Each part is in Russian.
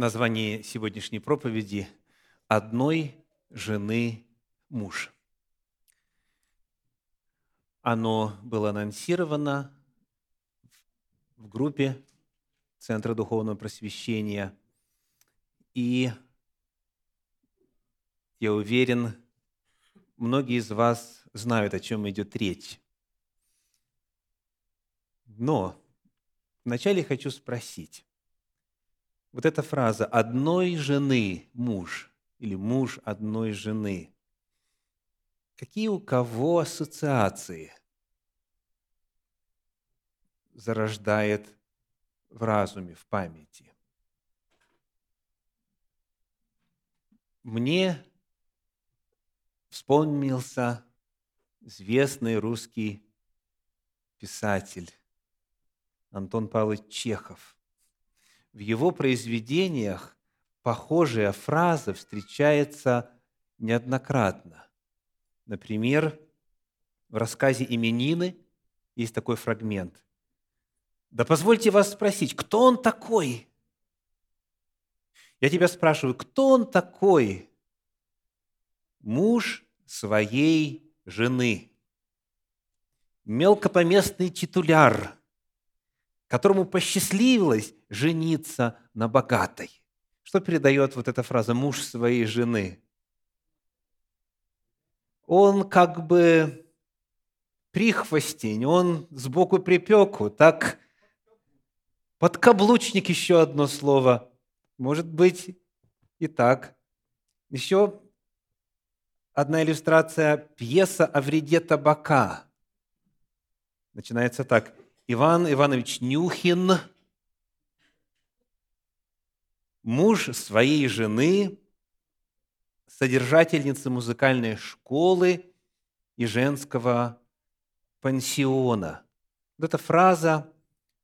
название сегодняшней проповеди «Одной жены муж». Оно было анонсировано в группе Центра Духовного Просвещения. И я уверен, многие из вас знают, о чем идет речь. Но вначале хочу спросить. Вот эта фраза «одной жены муж» или «муж одной жены» Какие у кого ассоциации зарождает в разуме, в памяти? Мне вспомнился известный русский писатель Антон Павлович Чехов. В его произведениях похожая фраза встречается неоднократно. Например, в рассказе «Именины» есть такой фрагмент. «Да позвольте вас спросить, кто он такой?» Я тебя спрашиваю, кто он такой? Муж своей жены. Мелкопоместный титуляр, которому посчастливилось жениться на богатой. Что передает вот эта фраза «муж своей жены»? он как бы прихвостень, он сбоку припеку, так подкаблучник еще одно слово, может быть и так. Еще одна иллюстрация пьеса о вреде табака. Начинается так. Иван Иванович Нюхин, муж своей жены, содержательницы музыкальной школы и женского пансиона. Вот эта фраза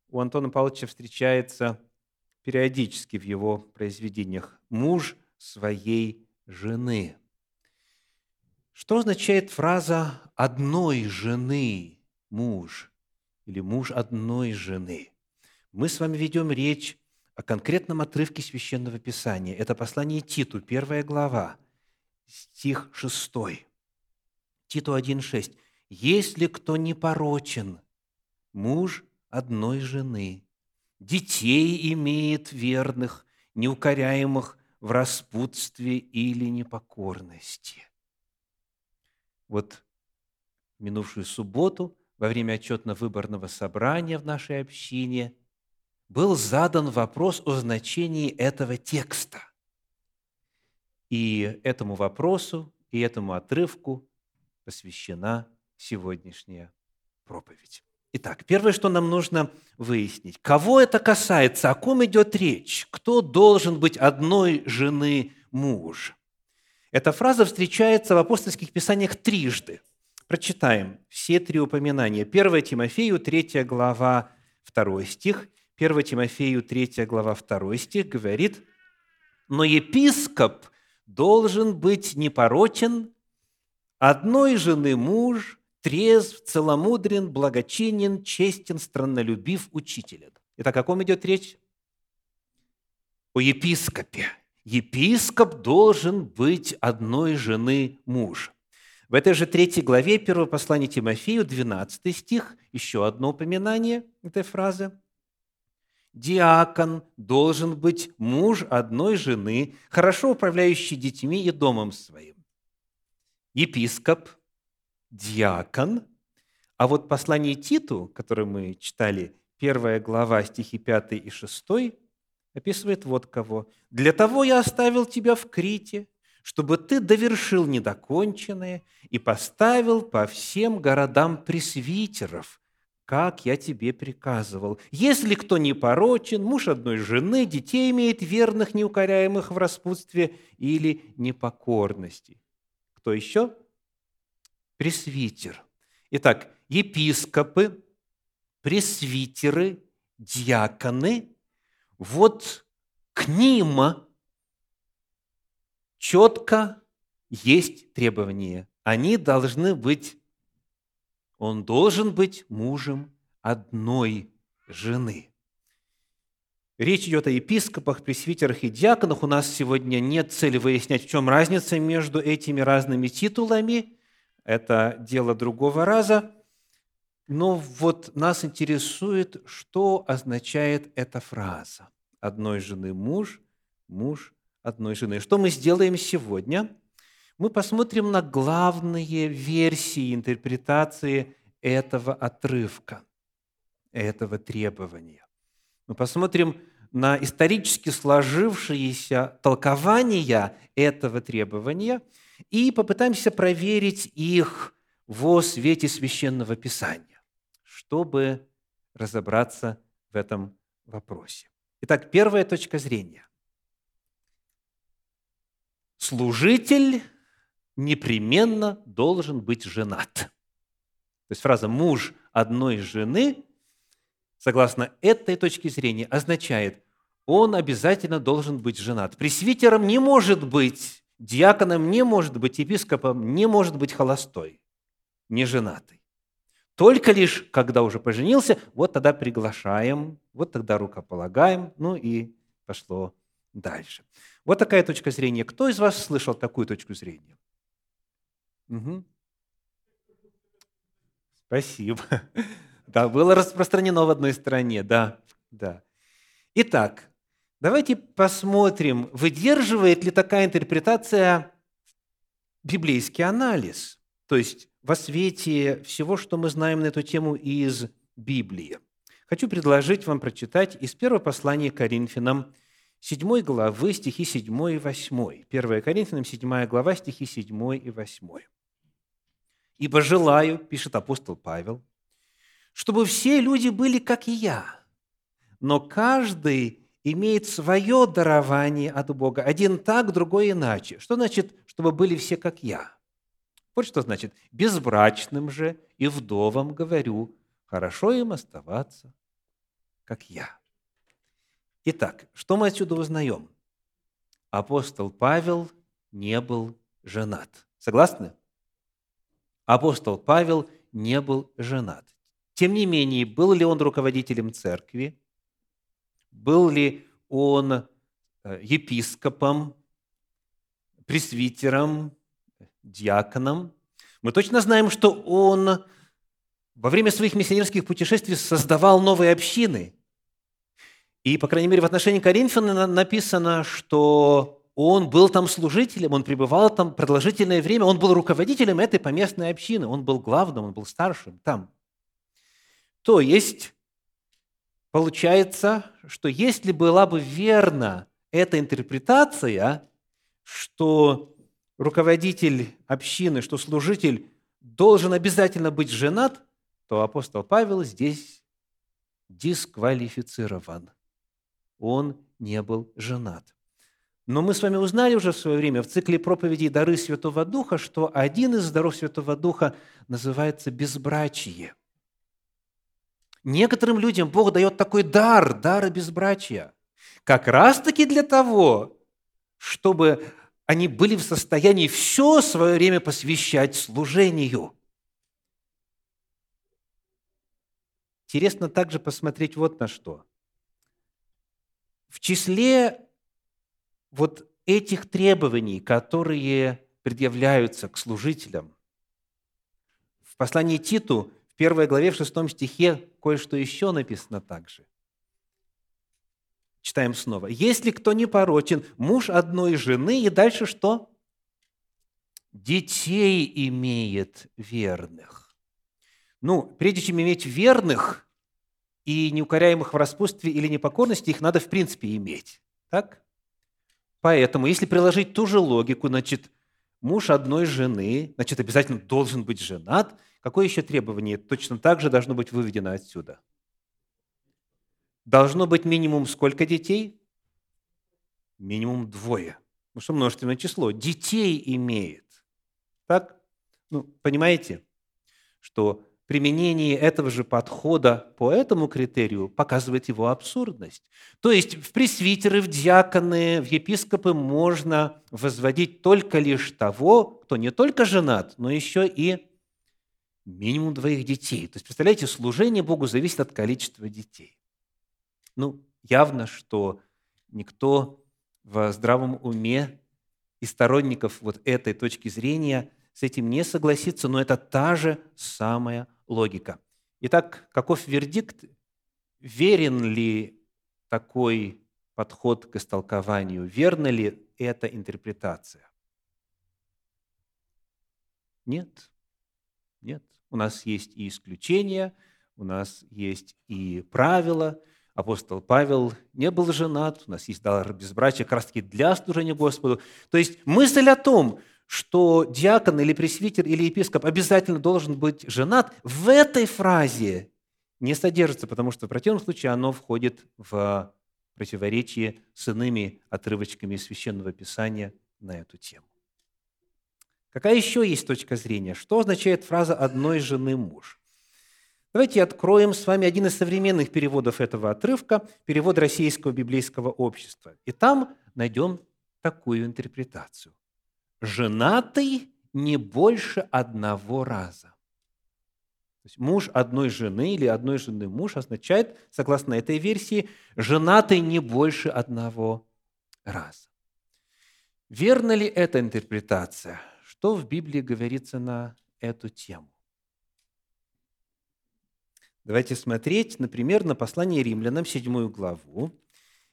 у Антона Павловича встречается периодически в его произведениях. «Муж своей жены». Что означает фраза «одной жены муж» или «муж одной жены»? Мы с вами ведем речь о конкретном отрывке Священного Писания. Это послание Титу, первая глава, стих 6. Титу 1,6. «Если кто не порочен, муж одной жены, детей имеет верных, неукоряемых в распутстве или непокорности». Вот минувшую субботу, во время отчетно-выборного собрания в нашей общине, был задан вопрос о значении этого текста – и этому вопросу, и этому отрывку посвящена сегодняшняя проповедь. Итак, первое, что нам нужно выяснить, кого это касается, о ком идет речь, кто должен быть одной жены муж. Эта фраза встречается в апостольских писаниях трижды. Прочитаем все три упоминания. 1 Тимофею, 3 глава, 2 стих. 1 Тимофею, 3 глава, 2 стих говорит, «Но епископ должен быть непорочен, одной жены муж, трезв, целомудрен, благочинен, честен, страннолюбив, учителен. Итак, о ком идет речь? О епископе. Епископ должен быть одной жены муж. В этой же третьей главе первого послания Тимофею, 12 стих, еще одно упоминание этой фразы – диакон должен быть муж одной жены, хорошо управляющий детьми и домом своим. Епископ, диакон. А вот послание Титу, которое мы читали, первая глава, стихи 5 и 6, описывает вот кого. «Для того я оставил тебя в Крите, чтобы ты довершил недоконченное и поставил по всем городам пресвитеров, как я тебе приказывал. Если кто не порочен, муж одной жены, детей имеет верных, неукоряемых в распутстве или непокорности. Кто еще? Пресвитер. Итак, епископы, пресвитеры, диаконы, вот к ним четко есть требования. Они должны быть он должен быть мужем одной жены. Речь идет о епископах, пресвитерах и диаконах. У нас сегодня нет цели выяснять, в чем разница между этими разными титулами. Это дело другого раза. Но вот нас интересует, что означает эта фраза. Одной жены муж, муж одной жены. Что мы сделаем сегодня? Мы посмотрим на главные версии интерпретации этого отрывка, этого требования. Мы посмотрим на исторически сложившиеся толкования этого требования и попытаемся проверить их во свете священного писания, чтобы разобраться в этом вопросе. Итак, первая точка зрения. Служитель непременно должен быть женат. То есть фраза «муж одной жены» согласно этой точке зрения, означает, он обязательно должен быть женат. Пресвитером не может быть, диаконом не может быть, епископом не может быть холостой, не женатый. Только лишь, когда уже поженился, вот тогда приглашаем, вот тогда рукополагаем, ну и пошло дальше. Вот такая точка зрения. Кто из вас слышал такую точку зрения? Угу. Спасибо. Да, было распространено в одной стране, да, да. Итак, давайте посмотрим, выдерживает ли такая интерпретация библейский анализ, то есть во свете всего, что мы знаем на эту тему из Библии. Хочу предложить вам прочитать из первого послания Коринфянам 7 главы, стихи 7 и 8. 1 Коринфянам 7 глава, стихи 7 и 8. «Ибо желаю, – пишет апостол Павел, – чтобы все люди были как и я. Но каждый имеет свое дарование от Бога. Один так, другой иначе. Что значит, чтобы были все как я? Вот что значит. Безбрачным же и вдовам говорю, хорошо им оставаться, как я. Итак, что мы отсюда узнаем? Апостол Павел не был женат. Согласны? Апостол Павел не был женат. Тем не менее, был ли он руководителем церкви, был ли он э, епископом, пресвитером, диаконом. Мы точно знаем, что он во время своих миссионерских путешествий создавал новые общины. И, по крайней мере, в отношении Коринфяна написано, что он был там служителем, он пребывал там продолжительное время, он был руководителем этой поместной общины, он был главным, он был старшим там. То есть, получается, что если была бы верна эта интерпретация, что руководитель общины, что служитель должен обязательно быть женат, то апостол Павел здесь дисквалифицирован. Он не был женат. Но мы с вами узнали уже в свое время в цикле проповедей «Дары Святого Духа», что один из даров Святого Духа называется безбрачие – Некоторым людям Бог дает такой дар, дар безбрачия, как раз-таки для того, чтобы они были в состоянии все свое время посвящать служению. Интересно также посмотреть вот на что. Числе вот этих требований, которые предъявляются к служителям, в послании Титу в первой главе, в шестом стихе кое-что еще написано также. Читаем снова. «Если кто не порочен, муж одной жены, и дальше что? Детей имеет верных». Ну, прежде чем иметь верных и неукоряемых в распутстве или непокорности, их надо в принципе иметь. Так? Поэтому, если приложить ту же логику, значит, муж одной жены, значит, обязательно должен быть женат – Какое еще требование точно так же должно быть выведено отсюда? Должно быть минимум сколько детей? Минимум двое. Ну что множественное число. Детей имеет. Так? Ну, понимаете, что применение этого же подхода по этому критерию показывает его абсурдность. То есть в пресвитеры, в диаконы, в епископы можно возводить только лишь того, кто не только женат, но еще и минимум двоих детей. То есть, представляете, служение Богу зависит от количества детей. Ну, Явно, что никто в здравом уме и сторонников вот этой точки зрения с этим не согласится, но это та же самая логика. Итак, каков вердикт? Верен ли такой подход к истолкованию? Верна ли эта интерпретация? Нет. Нет. У нас есть и исключения, у нас есть и правила. Апостол Павел не был женат, у нас есть дар безбрачия как раз-таки для служения Господу. То есть мысль о том, что диакон или пресвитер или епископ обязательно должен быть женат, в этой фразе не содержится, потому что в противном случае оно входит в противоречие с иными отрывочками Священного Писания на эту тему. Какая еще есть точка зрения? Что означает фраза «одной жены муж»? Давайте откроем с вами один из современных переводов этого отрывка, перевод Российского библейского общества. И там найдем такую интерпретацию – женатый не больше одного раза. То есть муж одной жены или одной жены муж означает, согласно этой версии, женатый не больше одного раза. Верна ли эта интерпретация? Что в Библии говорится на эту тему? Давайте смотреть, например, на послание римлянам, 7 главу,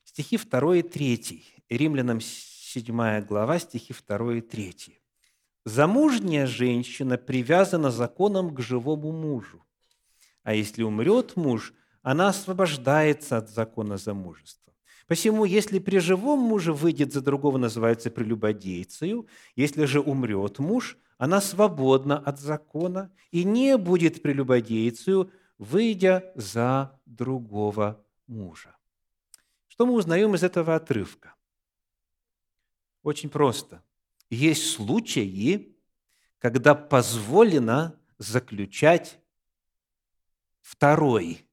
стихи 2 и 3. Римлянам 7 глава, стихи 2 и 3. «Замужняя женщина привязана законом к живому мужу, а если умрет муж, она освобождается от закона замужества. Посему, если при живом муже выйдет за другого, называется прелюбодейцею, если же умрет муж, она свободна от закона и не будет прелюбодейцею, выйдя за другого мужа. Что мы узнаем из этого отрывка? Очень просто. Есть случаи, когда позволено заключать второй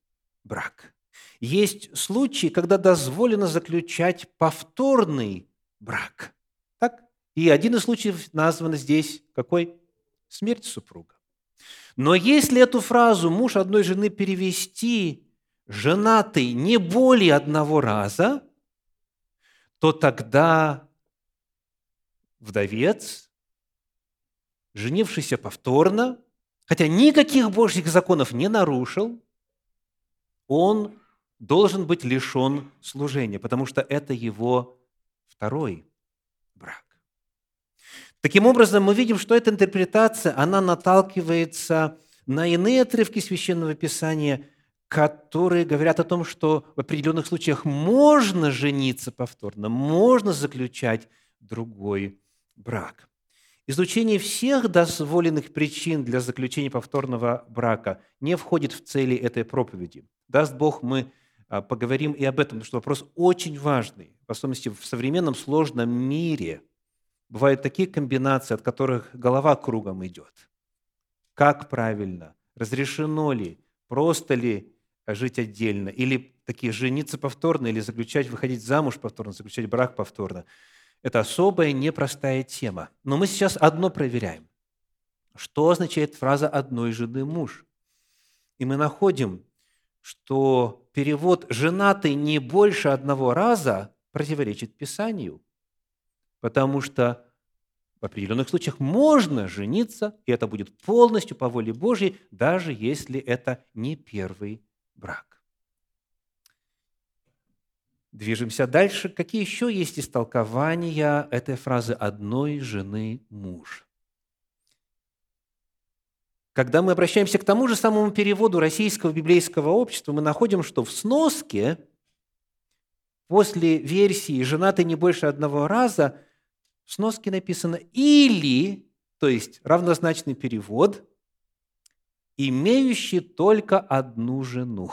брак. Есть случаи, когда дозволено заключать повторный брак. Так? И один из случаев назван здесь какой? Смерть супруга. Но если эту фразу муж одной жены перевести женатый не более одного раза, то тогда вдовец, женившийся повторно, хотя никаких божьих законов не нарушил, он должен быть лишен служения, потому что это его второй брак. Таким образом, мы видим, что эта интерпретация, она наталкивается на иные отрывки Священного Писания, которые говорят о том, что в определенных случаях можно жениться повторно, можно заключать другой брак. Изучение всех дозволенных причин для заключения повторного брака не входит в цели этой проповеди. Даст Бог, мы а, поговорим и об этом, потому что вопрос очень важный. В особенности в современном сложном мире бывают такие комбинации, от которых голова кругом идет. Как правильно? Разрешено ли? Просто ли жить отдельно? Или такие жениться повторно, или заключать, выходить замуж повторно, заключать брак повторно – это особая, непростая тема. Но мы сейчас одно проверяем. Что означает фраза «одной жены муж»? И мы находим, что перевод «женатый не больше одного раза» противоречит Писанию, потому что в определенных случаях можно жениться, и это будет полностью по воле Божьей, даже если это не первый брак. Движемся дальше. Какие еще есть истолкования этой фразы «одной жены муж»? Когда мы обращаемся к тому же самому переводу российского библейского общества, мы находим, что в сноске после версии «женатый не больше одного раза» в сноске написано «или», то есть равнозначный перевод, «имеющий только одну жену».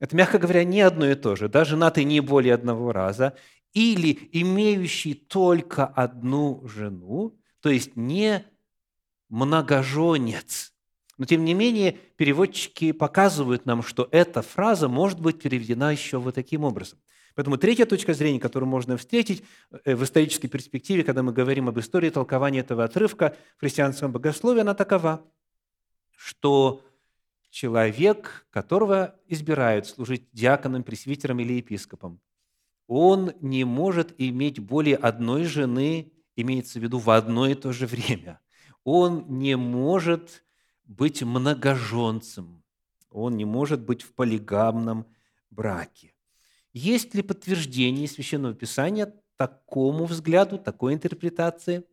Это, мягко говоря, не одно и то же. Да, женатый не более одного раза или имеющий только одну жену, то есть не многоженец. Но, тем не менее, переводчики показывают нам, что эта фраза может быть переведена еще вот таким образом. Поэтому третья точка зрения, которую можно встретить э, в исторической перспективе, когда мы говорим об истории толкования этого отрывка в христианском богословии, она такова, что человек, которого избирают служить диаконом, пресвитером или епископом, он не может иметь более одной жены, имеется в виду в одно и то же время. Он не может быть многоженцем, он не может быть в полигамном браке. Есть ли подтверждение Священного Писания такому взгляду, такой интерпретации?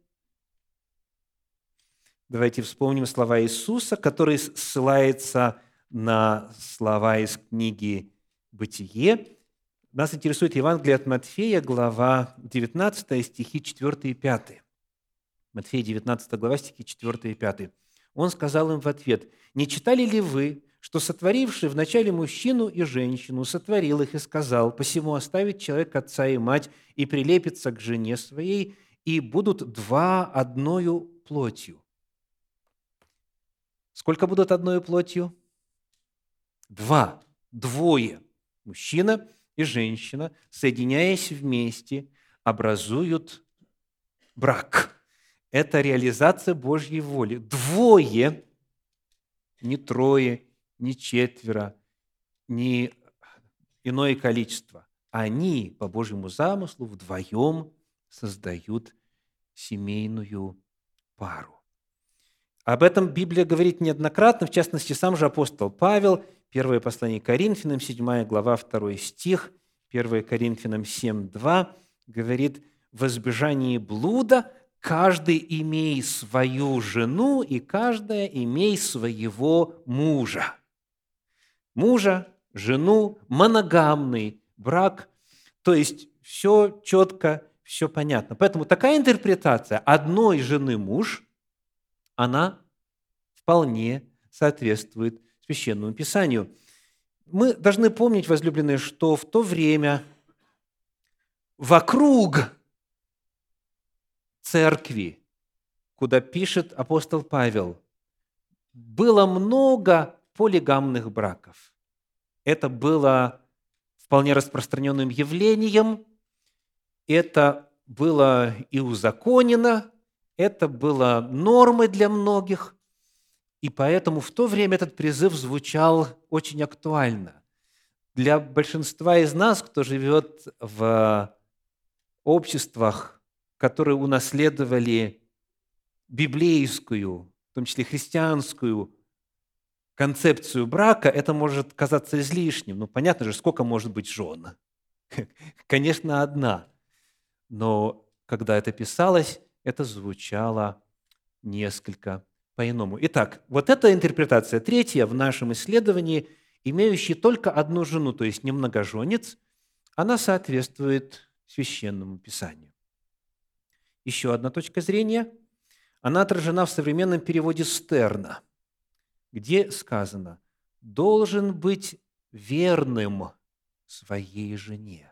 Давайте вспомним слова Иисуса, который ссылается на слова из книги «Бытие». Нас интересует Евангелие от Матфея, глава 19, стихи 4 и 5. Матфея 19 глава, стихи 4 и 5. Он сказал им в ответ, «Не читали ли вы, что сотворивший вначале мужчину и женщину сотворил их и сказал, посему оставит человек отца и мать и прилепится к жене своей, и будут два одною плотью». Сколько будут одной плотью? Два, двое. Мужчина и женщина, соединяясь вместе, образуют брак. Это реализация Божьей воли. Двое, не трое, не четверо, не иное количество. Они по Божьему замыслу вдвоем создают семейную пару. Об этом Библия говорит неоднократно, в частности, сам же апостол Павел, первое послание Коринфянам, 7 глава, 2 стих, 1 Коринфянам 7, 2, говорит, «В избежании блуда каждый имей свою жену, и каждая имей своего мужа». Мужа, жену, моногамный брак, то есть все четко, все понятно. Поэтому такая интерпретация одной жены муж – она вполне соответствует Священному Писанию. Мы должны помнить, возлюбленные, что в то время вокруг церкви, куда пишет апостол Павел, было много полигамных браков. Это было вполне распространенным явлением, это было и узаконено, это было нормой для многих, и поэтому в то время этот призыв звучал очень актуально. Для большинства из нас, кто живет в обществах, которые унаследовали библейскую, в том числе христианскую концепцию брака, это может казаться излишним. Ну, понятно же, сколько может быть жен? Конечно, одна. Но когда это писалось, это звучало несколько по-иному. Итак, вот эта интерпретация третья в нашем исследовании, имеющая только одну жену, то есть немногоженец, она соответствует священному писанию. Еще одна точка зрения, она отражена в современном переводе Стерна, где сказано «должен быть верным своей жене».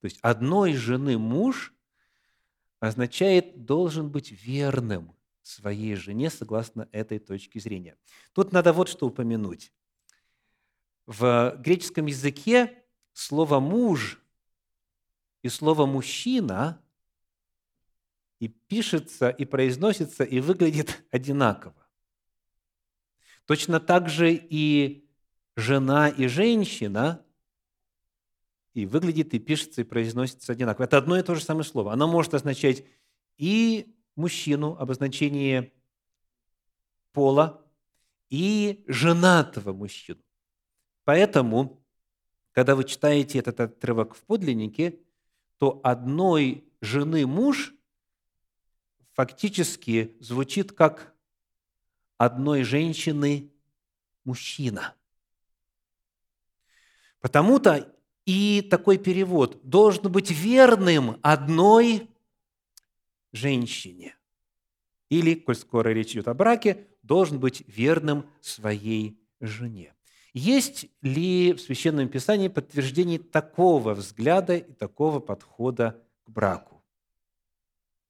То есть одной жены муж означает «должен быть верным своей жене» согласно этой точке зрения. Тут надо вот что упомянуть. В греческом языке слово «муж» и слово «мужчина» и пишется, и произносится, и выглядит одинаково. Точно так же и жена и женщина и выглядит, и пишется, и произносится одинаково. Это одно и то же самое слово. Оно может означать и мужчину, обозначение пола, и женатого мужчину. Поэтому, когда вы читаете этот отрывок в подлиннике, то одной жены муж фактически звучит как одной женщины мужчина. Потому-то и такой перевод должен быть верным одной женщине. Или, коль скоро речь идет о браке, должен быть верным своей жене. Есть ли в Священном Писании подтверждение такого взгляда и такого подхода к браку?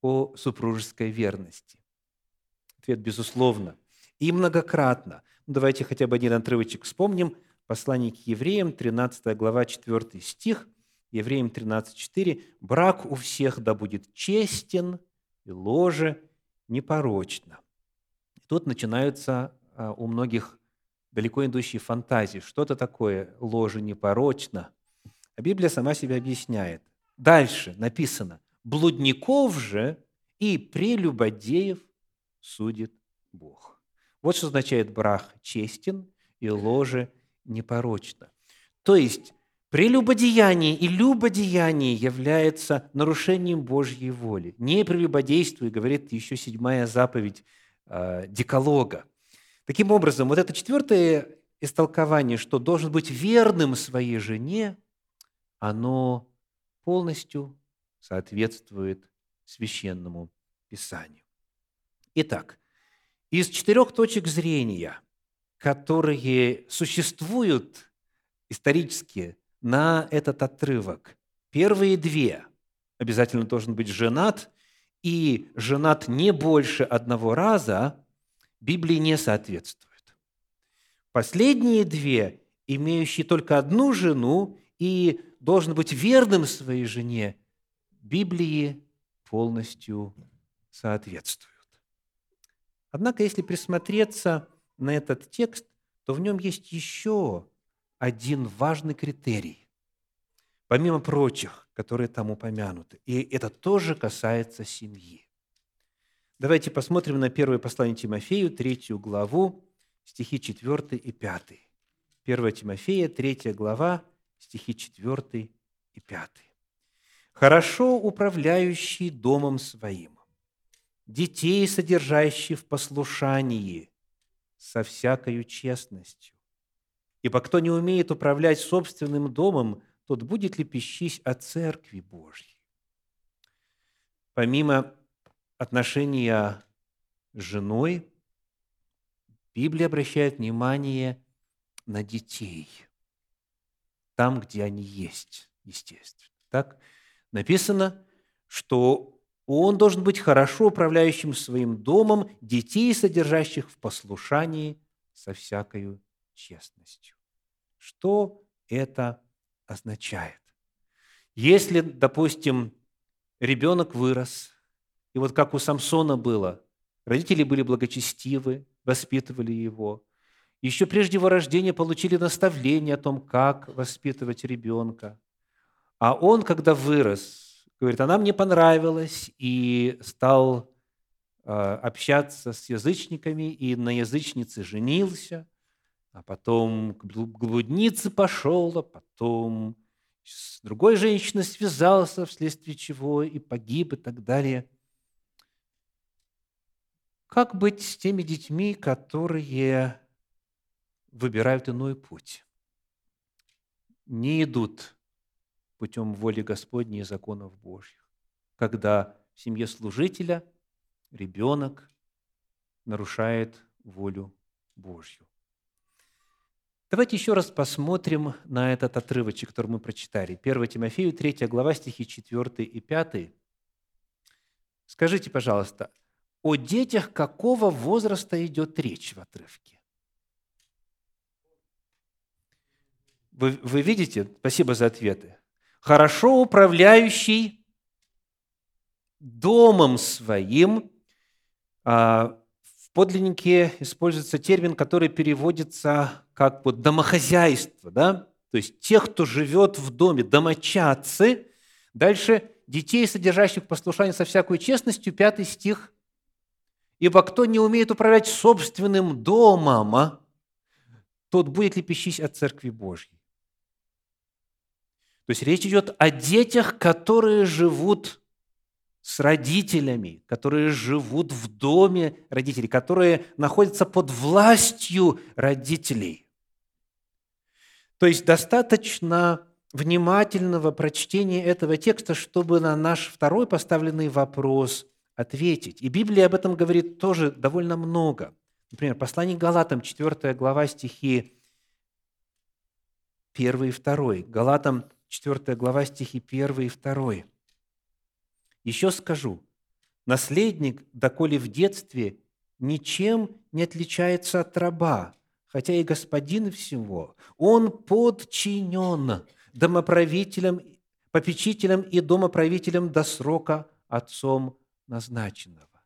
О супружеской верности. Ответ – безусловно. И многократно. Давайте хотя бы один отрывочек вспомним – Послание к евреям, 13 глава, 4 стих, Евреям 13.4. «Брак у всех да будет честен, и ложе непорочно». Тут начинаются а, у многих далеко идущие фантазии, что-то такое ложе непорочно. А Библия сама себя объясняет. Дальше написано, блудников же и прелюбодеев судит Бог. Вот что означает брах честен и ложе непорочно. То есть Прелюбодеяние и любодеяние является нарушением Божьей воли. Не прелюбодействуй, говорит еще седьмая заповедь э, Деколога. Таким образом, вот это четвертое истолкование, что должен быть верным своей жене, оно полностью соответствует священному Писанию. Итак, из четырех точек зрения, которые существуют исторически на этот отрывок. Первые две обязательно должен быть женат, и женат не больше одного раза, Библии не соответствует. Последние две, имеющие только одну жену и должен быть верным своей жене, Библии полностью соответствуют. Однако, если присмотреться на этот текст, то в нем есть еще один важный критерий, помимо прочих, которые там упомянуты. И это тоже касается семьи. Давайте посмотрим на первое послание Тимофею, третью главу, стихи 4 и 5. 1 Тимофея, 3 глава, стихи 4 и 5. «Хорошо управляющий домом своим, детей, содержащий в послушании, со всякою честностью, Ибо кто не умеет управлять собственным домом, тот будет ли пищись о Церкви Божьей. Помимо отношения с женой, Библия обращает внимание на детей, там, где они есть, естественно. Так написано, что он должен быть хорошо управляющим своим домом, детей, содержащих в послушании со всякою честностью. Что это означает? Если, допустим, ребенок вырос, и вот как у Самсона было, родители были благочестивы, воспитывали его, еще прежде его рождения получили наставление о том, как воспитывать ребенка. А он, когда вырос, говорит, она мне понравилась, и стал э, общаться с язычниками, и на язычнице женился – а потом к блуднице пошел, а потом с другой женщиной связался, вследствие чего и погиб и так далее. Как быть с теми детьми, которые выбирают иной путь, не идут путем воли Господней и законов Божьих, когда в семье служителя ребенок нарушает волю Божью. Давайте еще раз посмотрим на этот отрывочек, который мы прочитали. 1 Тимофею, 3 глава, стихи 4 и 5. Скажите, пожалуйста, о детях какого возраста идет речь в отрывке? Вы, вы видите? Спасибо за ответы. Хорошо управляющий домом своим, а, в подлиннике используется термин, который переводится как вот домохозяйство, да? то есть тех, кто живет в доме, домочадцы. Дальше детей, содержащих послушание со всякой честностью, пятый стих. «Ибо кто не умеет управлять собственным домом, а, тот будет ли пищись от Церкви Божьей». То есть речь идет о детях, которые живут с родителями, которые живут в доме родителей, которые находятся под властью родителей. То есть достаточно внимательного прочтения этого текста, чтобы на наш второй поставленный вопрос ответить. И Библия об этом говорит тоже довольно много. Например, послание Галатам, 4 глава, стихи 1 и 2. Галатам, 4 глава, стихи 1 и 2. Еще скажу, наследник, доколе в детстве, ничем не отличается от раба, хотя и господин всего. Он подчинен домоправителям, попечителям и домоправителям до срока отцом назначенного.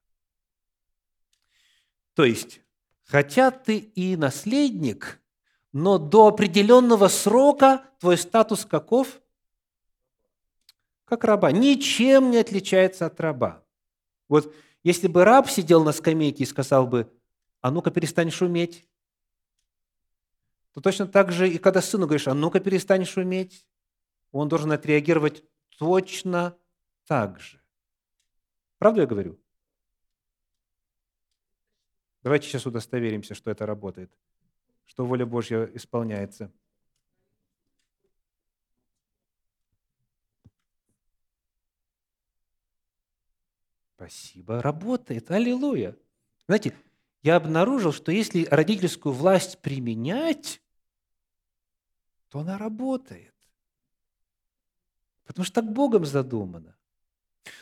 То есть, хотя ты и наследник, но до определенного срока твой статус каков? Как раба. Ничем не отличается от раба. Вот если бы раб сидел на скамейке и сказал бы, а ну-ка перестань шуметь, то точно так же и когда сыну говоришь, а ну-ка перестань шуметь, он должен отреагировать точно так же. Правду я говорю? Давайте сейчас удостоверимся, что это работает, что воля Божья исполняется. Спасибо, работает. Аллилуйя. Знаете, я обнаружил, что если родительскую власть применять, то она работает. Потому что так Богом задумано.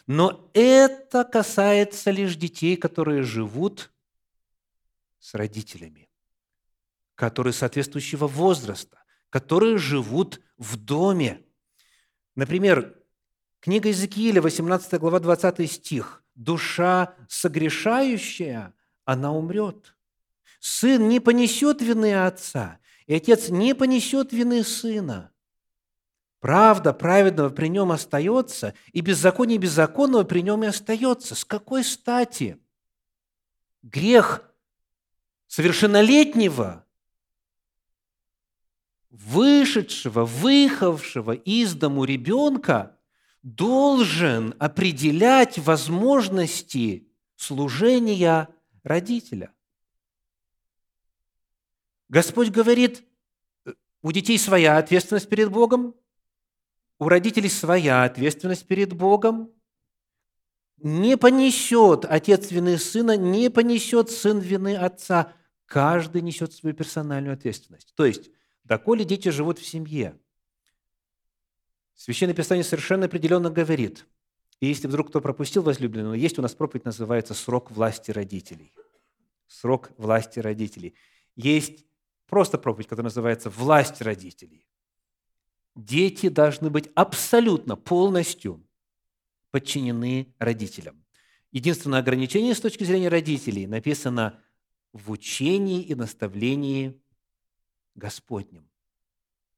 Но это касается лишь детей, которые живут с родителями, которые соответствующего возраста, которые живут в доме. Например, книга Иезекииля, 18 глава, 20 стих. «Душа согрешающая, она умрет. Сын не понесет вины отца, и отец не понесет вины сына. Правда праведного при нем остается, и беззаконие беззаконного при нем и остается. С какой стати? Грех совершеннолетнего, вышедшего, выехавшего из дому ребенка должен определять возможности служения родителя. Господь говорит, у детей своя ответственность перед Богом, у родителей своя ответственность перед Богом. Не понесет отец вины сына, не понесет сын вины отца – Каждый несет свою персональную ответственность. То есть, доколе дети живут в семье, Священное Писание совершенно определенно говорит, и если вдруг кто пропустил возлюбленного, есть у нас проповедь, называется «Срок власти родителей». Срок власти родителей. Есть просто проповедь, которая называется «Власть родителей». Дети должны быть абсолютно, полностью подчинены родителям. Единственное ограничение с точки зрения родителей написано в учении и наставлении Господнем.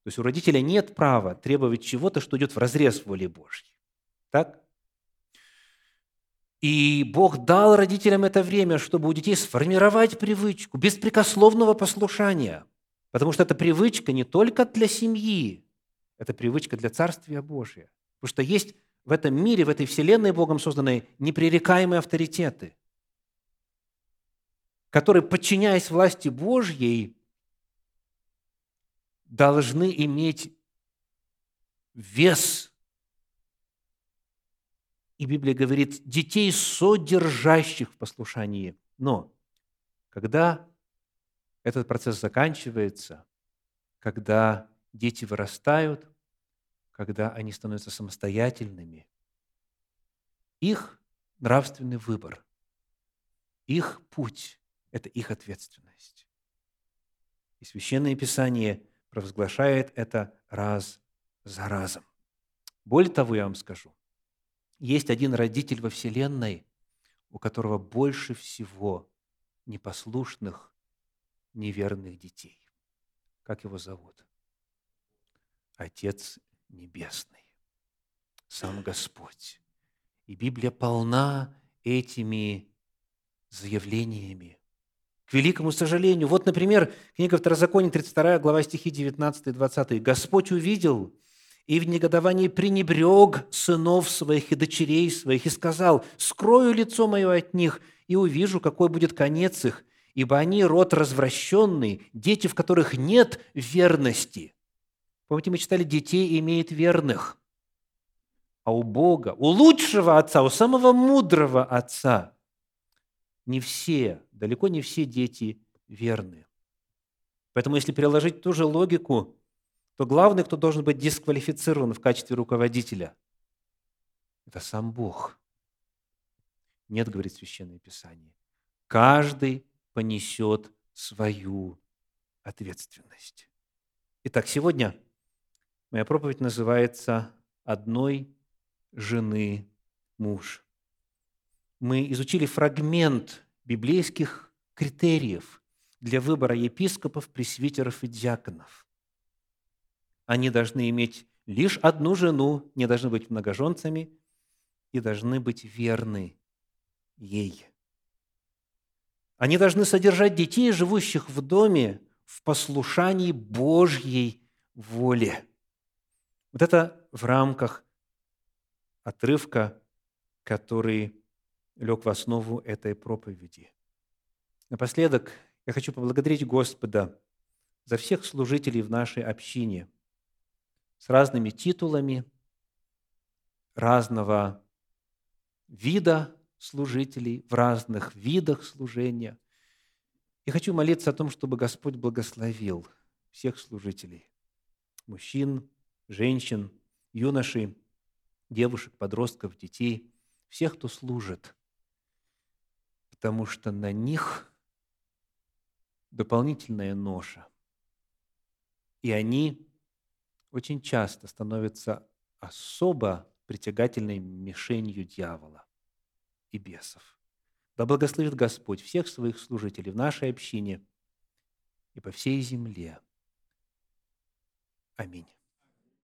То есть у родителя нет права требовать чего-то, что идет в разрез воли Божьей. Так? И Бог дал родителям это время, чтобы у детей сформировать привычку беспрекословного послушания. Потому что эта привычка не только для семьи, это привычка для Царствия Божия. Потому что есть в этом мире, в этой вселенной Богом созданной непререкаемые авторитеты – которые, подчиняясь власти Божьей, должны иметь вес. И Библия говорит, детей, содержащих в послушании. Но когда этот процесс заканчивается, когда дети вырастают, когда они становятся самостоятельными, их нравственный выбор, их путь это их ответственность. И Священное Писание провозглашает это раз за разом. Более того, я вам скажу, есть один родитель во Вселенной, у которого больше всего непослушных, неверных детей. Как его зовут? Отец Небесный, сам Господь. И Библия полна этими заявлениями к великому сожалению. Вот, например, книга Второзакония, 32 глава стихи 19 и 20. «Господь увидел и в негодовании пренебрег сынов своих и дочерей своих и сказал, «Скрою лицо мое от них, и увижу, какой будет конец их, ибо они род развращенный, дети, в которых нет верности». Помните, мы читали, детей имеет верных. А у Бога, у лучшего отца, у самого мудрого отца – не все, далеко не все дети верны. Поэтому если переложить ту же логику, то главный, кто должен быть дисквалифицирован в качестве руководителя, это сам Бог. Нет, говорит Священное Писание. Каждый понесет свою ответственность. Итак, сегодня моя проповедь называется «Одной жены муж» мы изучили фрагмент библейских критериев, для выбора епископов, пресвитеров и диаконов. Они должны иметь лишь одну жену, не должны быть многоженцами и должны быть верны ей. Они должны содержать детей, живущих в доме, в послушании Божьей воле. Вот это в рамках отрывка, который лег в основу этой проповеди. Напоследок я хочу поблагодарить Господа за всех служителей в нашей общине с разными титулами, разного вида служителей, в разных видах служения. И хочу молиться о том, чтобы Господь благословил всех служителей, мужчин, женщин, юношей, девушек, подростков, детей, всех, кто служит, потому что на них дополнительная ноша. И они очень часто становятся особо притягательной мишенью дьявола и бесов. Да благословит Господь всех своих служителей в нашей общине и по всей земле. Аминь.